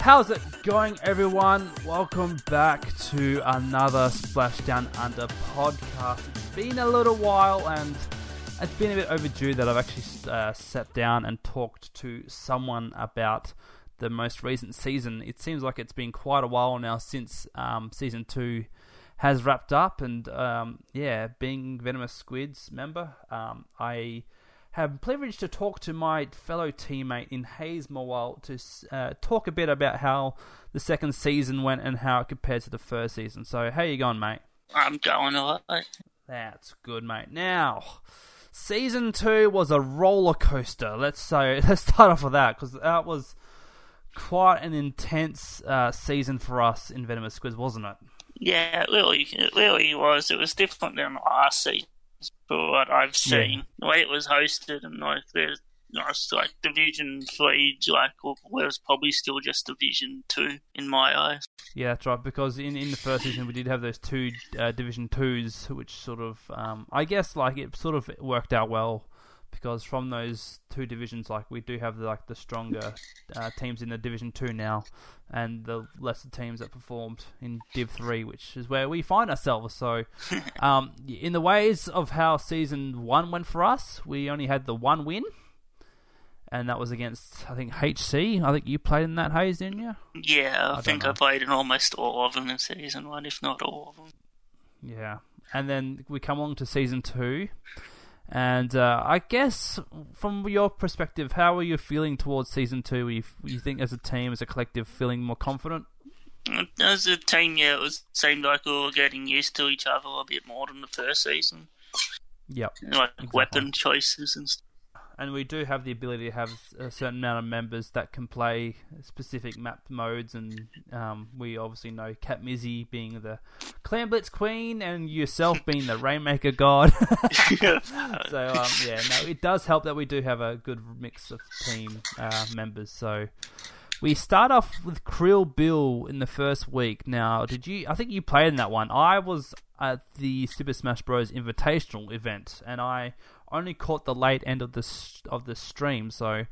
How's it going, everyone? Welcome back to another Splashdown Under podcast. It's been a little while and it's been a bit overdue that I've actually uh, sat down and talked to someone about the most recent season. It seems like it's been quite a while now since um, season two has wrapped up, and um, yeah, being Venomous Squids member, um, I have privileged to talk to my fellow teammate in Hazemawile to uh, talk a bit about how the second season went and how it compared to the first season. So, how you going, mate? I'm going alright. That's good, mate. Now, season two was a roller coaster. Let's say let's start off with that because that was quite an intense uh, season for us in Venomous Squids, wasn't it? Yeah, it really, it really was. It was different than last season for what I've seen. Yeah. The way it was hosted and like there's like Division Three, like was probably still just Division Two in my eyes. Yeah, that's right. Because in, in the first season we did have those two uh, Division Twos, which sort of, um, I guess, like it sort of worked out well because from those two divisions, like we do have the, like the stronger uh, teams in the Division Two now, and the lesser teams that performed in Div Three, which is where we find ourselves. So, um, in the ways of how Season One went for us, we only had the one win, and that was against I think HC. I think you played in that Haze, didn't you? Yeah, I, I think know. I played in almost all of them in Season One, if not all of them. Yeah, and then we come on to Season Two and uh, I guess from your perspective, how are you feeling towards season two? You, you think as a team, as a collective, feeling more confident? As a team, yeah, it was seemed like we were getting used to each other a bit more than the first season. Yep. Like exactly. weapon choices and stuff and we do have the ability to have a certain amount of members that can play specific map modes, and um, we obviously know Cat Mizzy being the Clam Blitz Queen, and yourself being the Rainmaker God. so um, yeah, no, it does help that we do have a good mix of team uh, members. So we start off with Krill Bill in the first week. Now, did you? I think you played in that one. I was at the Super Smash Bros. Invitational event, and I only caught the late end of the of the stream. So,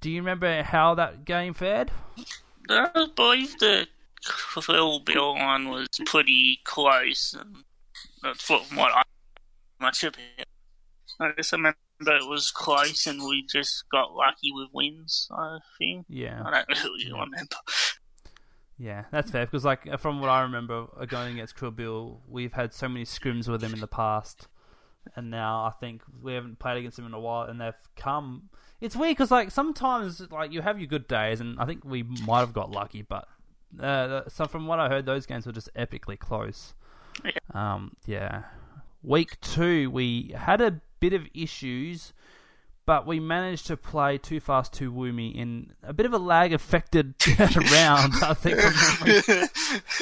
do you remember how that game fared? I believe the Krill Bill one was pretty close, and that's from what I much of it. I just remember it was close, and we just got lucky with wins. I think. Yeah. I don't really remember. Yeah, that's fair because, like, from what I remember uh, going against Krill Bill, we've had so many scrims with them in the past and now I think we haven't played against them in a while, and they've come. It's weird because like sometimes like you have your good days, and I think we might have got lucky, but uh, so from what I heard, those games were just epically close. Yeah. Um, yeah. Week two, we had a bit of issues but we managed to play Too Fast Too Woomy in a bit of a lag affected round, I think.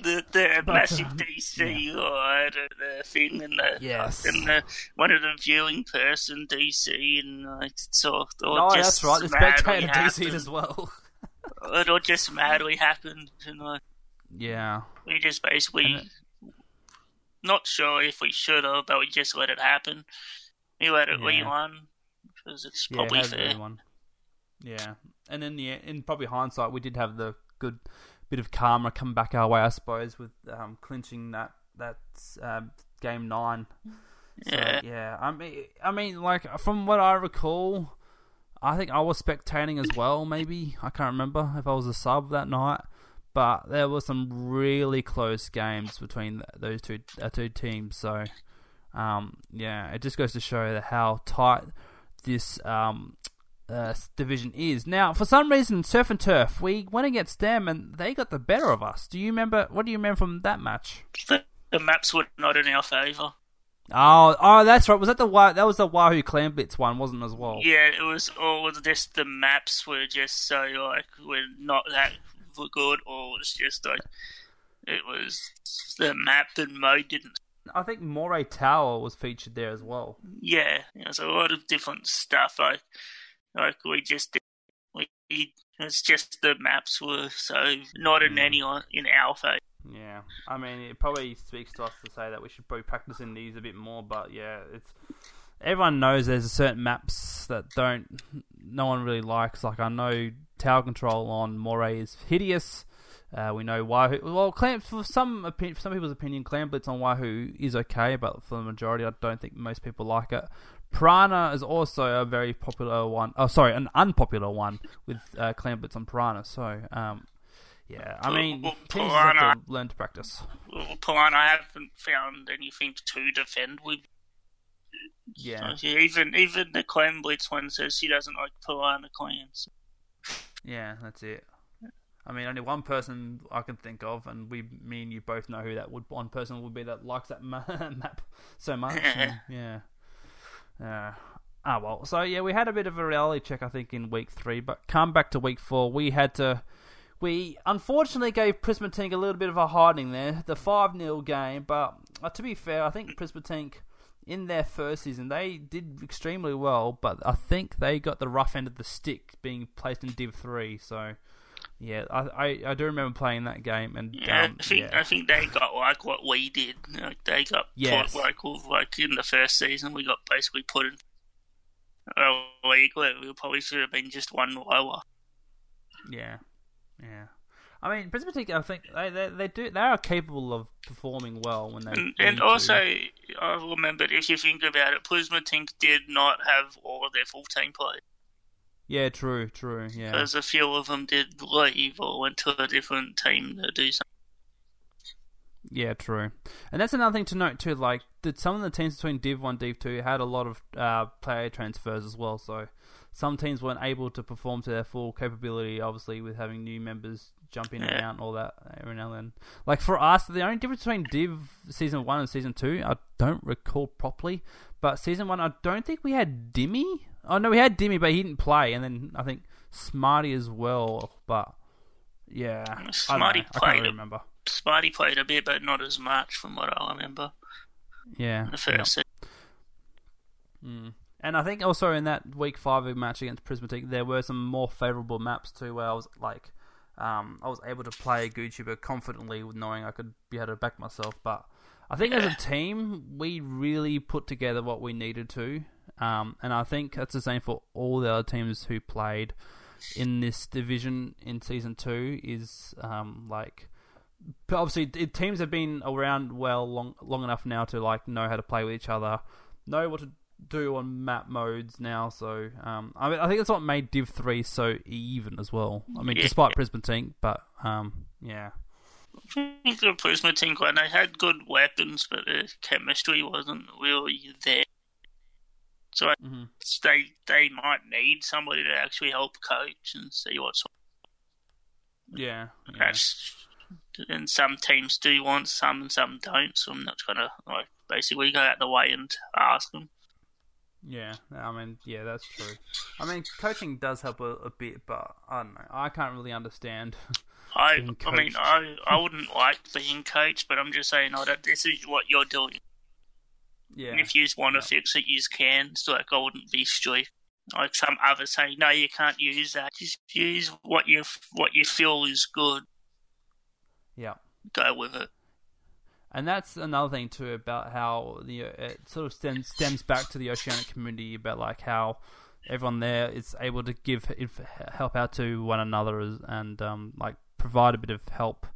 the the but, massive um, DC yeah. the, thing and the yes. and the one of the viewing person DC and like so no, that's right. The spectator DC as well. it all just madly happened, and like yeah, we just basically not sure if we should have, but we just let it happen. We let it. Yeah. We won because it's yeah, probably fair. One. Yeah, and in the in probably hindsight, we did have the good bit of karma come back our way, I suppose, with um, clinching that that um, game nine. So, yeah, yeah. I mean, I mean, like from what I recall, I think I was spectating as well. Maybe I can't remember if I was a sub that night, but there were some really close games between those two uh, two teams. So, um, yeah, it just goes to show how tight this um, uh, division is. Now, for some reason, Surf and Turf, we went against them and they got the better of us. Do you remember? What do you remember from that match? The, the maps were not in our favour. Oh, oh, that's right. Was that the that was the Wahoo Clam Blitz one, wasn't it, as well? Yeah, it was. Was just the maps were just so like we're not that good, or it's just like it was the map and mode didn't I think Moray Tower was featured there as well. Yeah, there's a lot of different stuff. Like, like we just did, we it's just the maps were so not in any in alpha. Yeah, I mean it probably speaks to us to say that we should probably practice in these a bit more. But yeah, it's everyone knows there's a certain maps that don't no one really likes. Like I know tower control on Moray is hideous. Uh, we know Wahoo. Well, Clam, for some for some people's opinion, Clam Blitz on Wahoo is okay, but for the majority, I don't think most people like it. Piranha is also a very popular one. Oh, sorry, an unpopular one with uh, Clam Blitz on Piranha. So, um, yeah, I mean, Well, teams have to learn to practice. Well, Piranha, I haven't found anything to defend with. Yeah, So, even even the Clam Blitz one says he doesn't like Piranha clans. yeah, that's it. I mean, only one person I can think of, and we, me and you both know who that would one person would be that likes that ma- map so much. and, yeah. Uh, ah well, so yeah, we had a bit of a reality check, I think, in week three, but come back to week four, we had to. We unfortunately gave Prismatink a little bit of a hiding there, the 5 0 game, but uh, to be fair, I think Prismatink, in their first season, they did extremely well, but I think they got the rough end of the stick being placed in Div 3, so. Yeah, I, I, I do remember playing that game, and Yeah, um, I think yeah. I think they got like what we did. Like, they got Yes. put like like in the first season, we got basically put in a league where we probably should have been just one lower. Yeah, yeah. I mean, Prismatink, I think they, they they do they are capable of performing well when they And, and also, I remembered if you think about it, Tink did not have all of their full team players. Yeah, true, true, yeah, Because a few of them did leave or went to a different team to do something. yeah, true. And that's another thing to note too. Like, that some of the teams between Div One, Div Two had a lot of uh, player transfers as well. So some teams weren't able to perform to their full capability. Obviously, with having new members jump in and out and all that every now and then. Like for us, the only difference between Div season one and season two, I don't recall properly. But season one, I don't think we had Dimmy. Oh no, we had Dimmy, but he didn't play. And then I think Smarty as well. But yeah, I don't know. Smarty I can't played really a- remember. Smarty played a bit, but not as much from what I remember. Yeah, in The first season. Mm. And I think also in that week five match against Prismatink, there were some more favourable maps too, where I was like, um, I was able to play Gucci confidently, with knowing I could be able to back myself. But I think as a team, we really put together what we needed to, um, and I think that's the same for all the other teams who played in this division in season two. Is um, like obviously teams have been around well long long enough now to like know how to play with each other, know what to do on map modes now. So um, I mean, I think that's what made Div three so even as well. I mean, Yeah. despite Prismatink, but um, yeah, I think the Tink one, they had good weapons, but the chemistry wasn't really there. So Mhm. they they might need somebody to actually help coach and see what's yeah, yeah. That's and some teams do want some and some don't. So I'm not gonna like basically go out the way and ask them. Yeah, I mean, yeah, that's true. I mean, coaching does help a, a bit, but I don't know. I can't really understand. I I mean. I I wouldn't like being coached, but I'm just saying that this is what you're doing. Yeah, And if you want to Yeah. fix it, you can. So like I wouldn't be strict. Like some others say, no, you can't use that. Just use what you what you feel is good. yeah. Go with it. And that's another thing too about how the it sort of stems, stems back to the oceanic community about like how everyone there is able to give help out to one another and um, like provide a bit of help,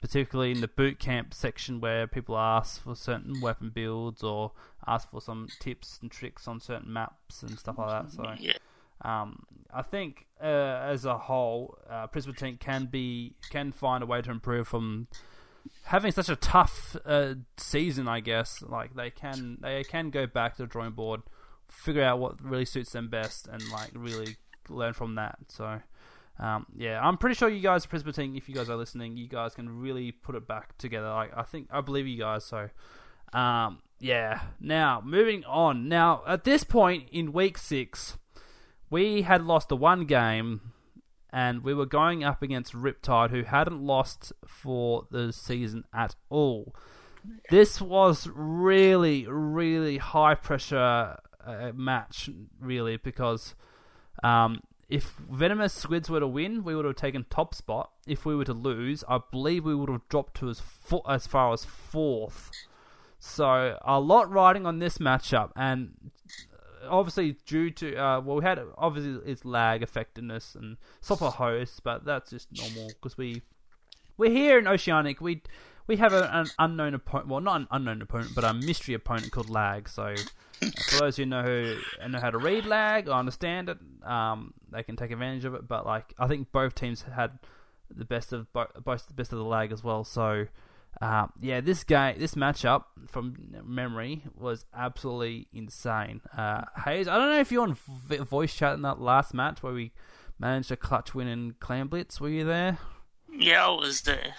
particularly in the boot camp section where people ask for certain weapon builds or ask for some tips and tricks on certain maps and stuff like that. So Yeah. um, I think uh, as a whole, uh, Prisma can be can find a way to improve from having such a tough uh, season. I guess like they can they can go back to the drawing board, figure out what really suits them best, and like really learn from that. So. Um, yeah, I'm pretty sure you guys, Prisma Team, if you guys are listening, you guys can really put it back together. Like I think I believe you guys. So, um, yeah. Now moving on. Now at this point in week six, we had lost the one game, and we were going up against Riptide, who hadn't lost for the season at all. This was really, really high pressure uh, match, really, because um, if Venomous Squids were to win, we would have taken top spot. If we were to lose, I believe we would have dropped to as fo- as far as fourth. So a lot riding on this matchup, and obviously due to uh, well, we had obviously it's lag effectiveness and software hosts, but that's just normal because we we're here in Oceanic. We we have a, an unknown opponent. Well, not an unknown opponent, but a mystery opponent called lag. So those who know who and know how to read lag or understand it, um, they can take advantage of it. But like I think both teams had the best of both, both the best of the lag as well. So. Uh, yeah, this game, this matchup from memory was absolutely insane. Uh, Haze, I don't know if you're on voice chat in that last match where we managed a clutch win in Clam Blitz. Were you there? Yeah, I was there.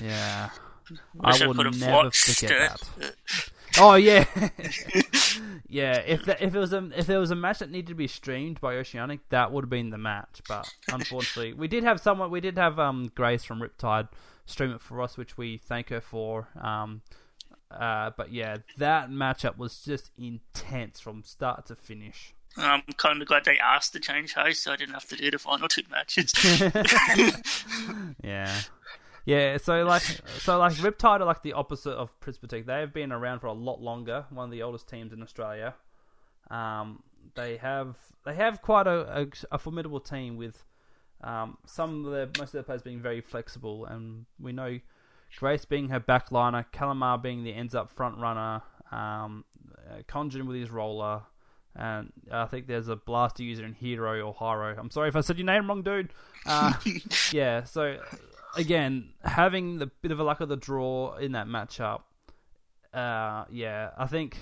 Yeah, I, will could never forget that. Oh yeah, yeah. If that, if it was a if there was a match that needed to be streamed by Oceanic, that would have been the match. But unfortunately, we did have someone. We did have um Grace from Riptide stream it for us, which we thank her for. Um, uh, but yeah, that matchup was just intense from start to finish. I'm kind of glad they asked to change host, so I didn't have to do the final two matches. yeah, yeah. So like, so like Riptide are like the opposite of Prismatink. They have been around for a lot longer. One of the oldest teams in Australia. Um, they have they have quite a, a, a formidable team with um, some of the most of their players being very flexible, and we know Grace being her backliner, Calamar being the ends up front runner, um, uh, Conjun with his roller, and I think there's a blaster user in Hero or Hiro. I'm sorry if I said your name wrong, dude. Uh, yeah, so again, having the bit of a luck of the draw in that matchup, uh, yeah, I think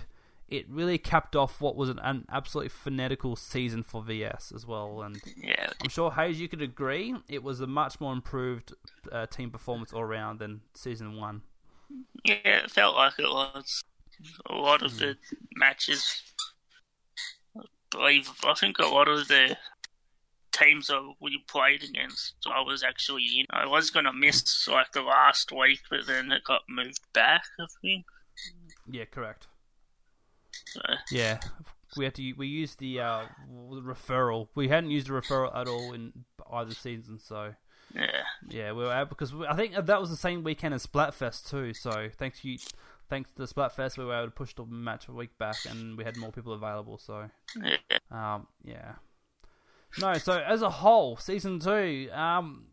it really capped off what was an, an absolutely fanatical season for VS as well. And yeah. I'm sure Haze, you could agree, it was a much more improved uh, team performance all around than season one. Yeah, it felt like it was. A lot of mm. the matches, I believe, I think a lot of the teams that we played against, I was actually in. I was going to miss like the last week, but then it got moved back, I think. Yeah, correct. Yeah, we had to we used the uh, referral. We hadn't used a referral at all in either season, so yeah, yeah, we were able because we, I think that was the same weekend as Splatfest too. So thanks you, thanks to Splatfest, we were able to push the match a week back, and we had more people available. So yeah, um, yeah. No, so as a whole, season two, um,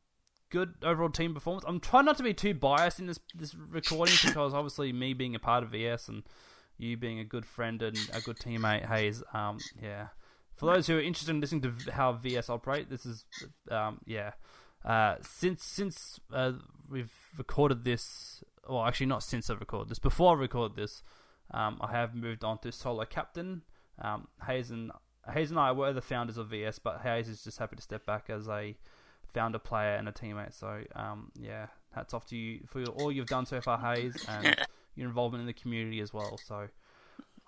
good overall team performance. I'm trying not to be too biased in this this recording because obviously me being a part of VS and you being a good friend and a good teammate, Haze. Um, yeah. For those who are interested in listening to how VS operate, this is, um, yeah. Uh, since since uh, we've recorded this, well, actually not since I've recorded this, before I recorded this, um, I have moved on to solo captain. Um, Haze and Haze and I were the founders of VS, but Haze is just happy to step back as a founder player and a teammate. So um, yeah, hats off to you for all you've done so far, Haze, and your involvement in the community as well. So,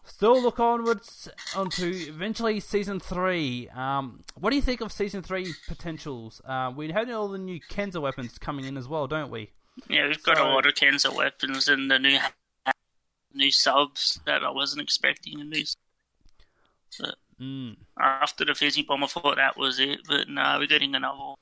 still look onwards onto eventually season three. Um, what do you think of season three potentials? Uh, we had all the new Kensa weapons coming in as well, don't we? Yeah, we've got so, a lot of Kensa weapons and the new new subs that I wasn't expecting. in these. But mm. After the fizzy bomb, I thought that was it, but no, we're getting another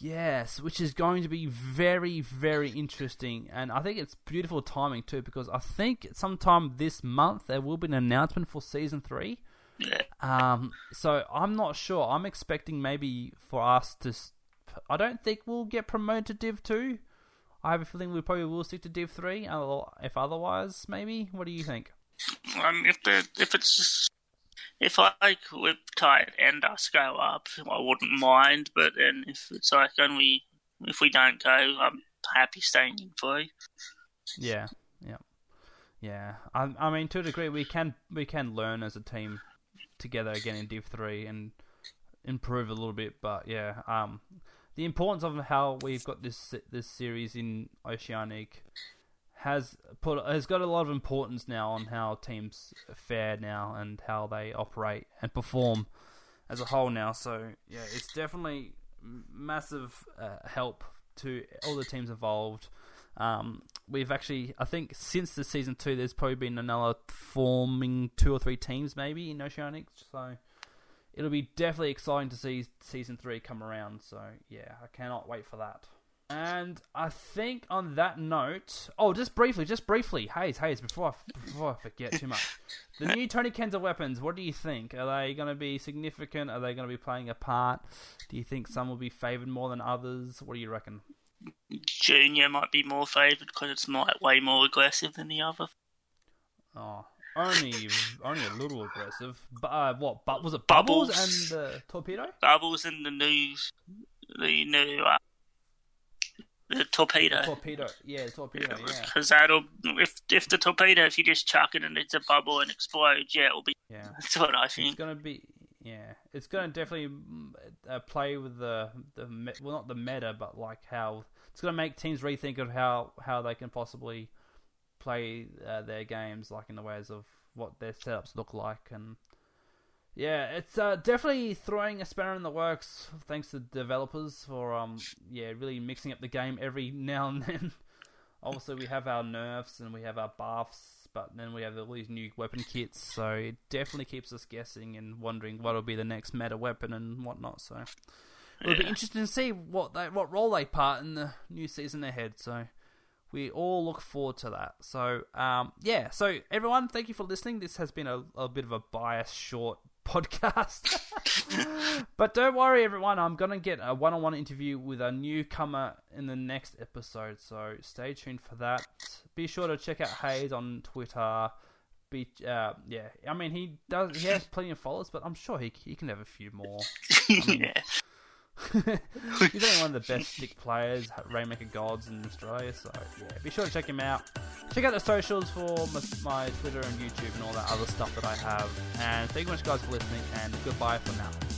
Yes, which is going to be very, very interesting. And I think it's beautiful timing too, because I think sometime this month there will be an announcement for season three. Yeah. Um, so I'm not sure. I'm expecting maybe for us to. I don't think we'll get promoted to Div 2. I have a feeling we probably will stick to Div 3, if otherwise, maybe. What do you think? Um, if the if it's if I could tight and us go up, I wouldn't mind. But then if it's like only if we don't go, I'm happy staying in three. Yeah, yeah, yeah. I, I mean, to a degree, we can we can learn as a team together again in Div three and improve a little bit. But yeah, um, the importance of how we've got this this series in Oceanic has put has got a lot of importance now on how teams fare now and how they operate and perform as a whole now. So yeah, it's definitely massive uh, help to all the teams involved. Um, we've actually, I think, since the season two, there's probably been another forming two or three teams maybe in Oceanic. So it'll be definitely exciting to see season three come around. So yeah, I cannot wait for that. And I think on that note, oh, just briefly, just briefly, Haze, Haze, before I, before I forget too much, the new Toni Kensa weapons. What do you think? Are they going to be significant? Are they going to be playing a part? Do you think some will be favored more than others? What do you reckon? Junior might be more favoured because it's might way more aggressive than the other. Oh, only only a little aggressive. But uh, what? But was it bubbles, Bubbles. and the torpedo? Bubbles and the new, the new, uh, the torpedo. The Torpedo, yeah, the torpedo, yeah, Because that'll, if if the torpedo, if you just chuck it and it's a bubble and explodes, yeah, it'll be. yeah. That's what I think. It's gonna be yeah. It's gonna definitely uh, play with the the well, not the meta, but like how it's gonna make teams rethink of how how they can possibly play uh, their games, like in the ways of what their setups look like, and yeah, it's uh, definitely throwing a spanner in the works. Thanks to developers for um yeah really mixing up the game every now and then. Obviously, we have our nerfs and we have our buffs, but then we have all these new weapon kits, so it definitely keeps us guessing and wondering what will be the next meta weapon and whatnot. So it'll be interesting to see what they what role they part in the new season ahead. So we all look forward to that. So um, yeah, so everyone, thank you for listening. This has been a, a bit of a biased short podcast. but don't worry, everyone. I'm going to get a one on one interview with a newcomer in the next episode. So stay tuned for that. Be sure to check out Haze on Twitter. Be, uh, yeah, I mean, he does. He has plenty of followers, but I'm sure he, he can have a few more. mean- yeah. He's only one of the best stick players, Rainmaker Gods in Australia, so yeah, be sure to check him out. Check out the socials for my, my Twitter and YouTube and all that other stuff that I have. And thank you much, guys, for listening, and goodbye for now.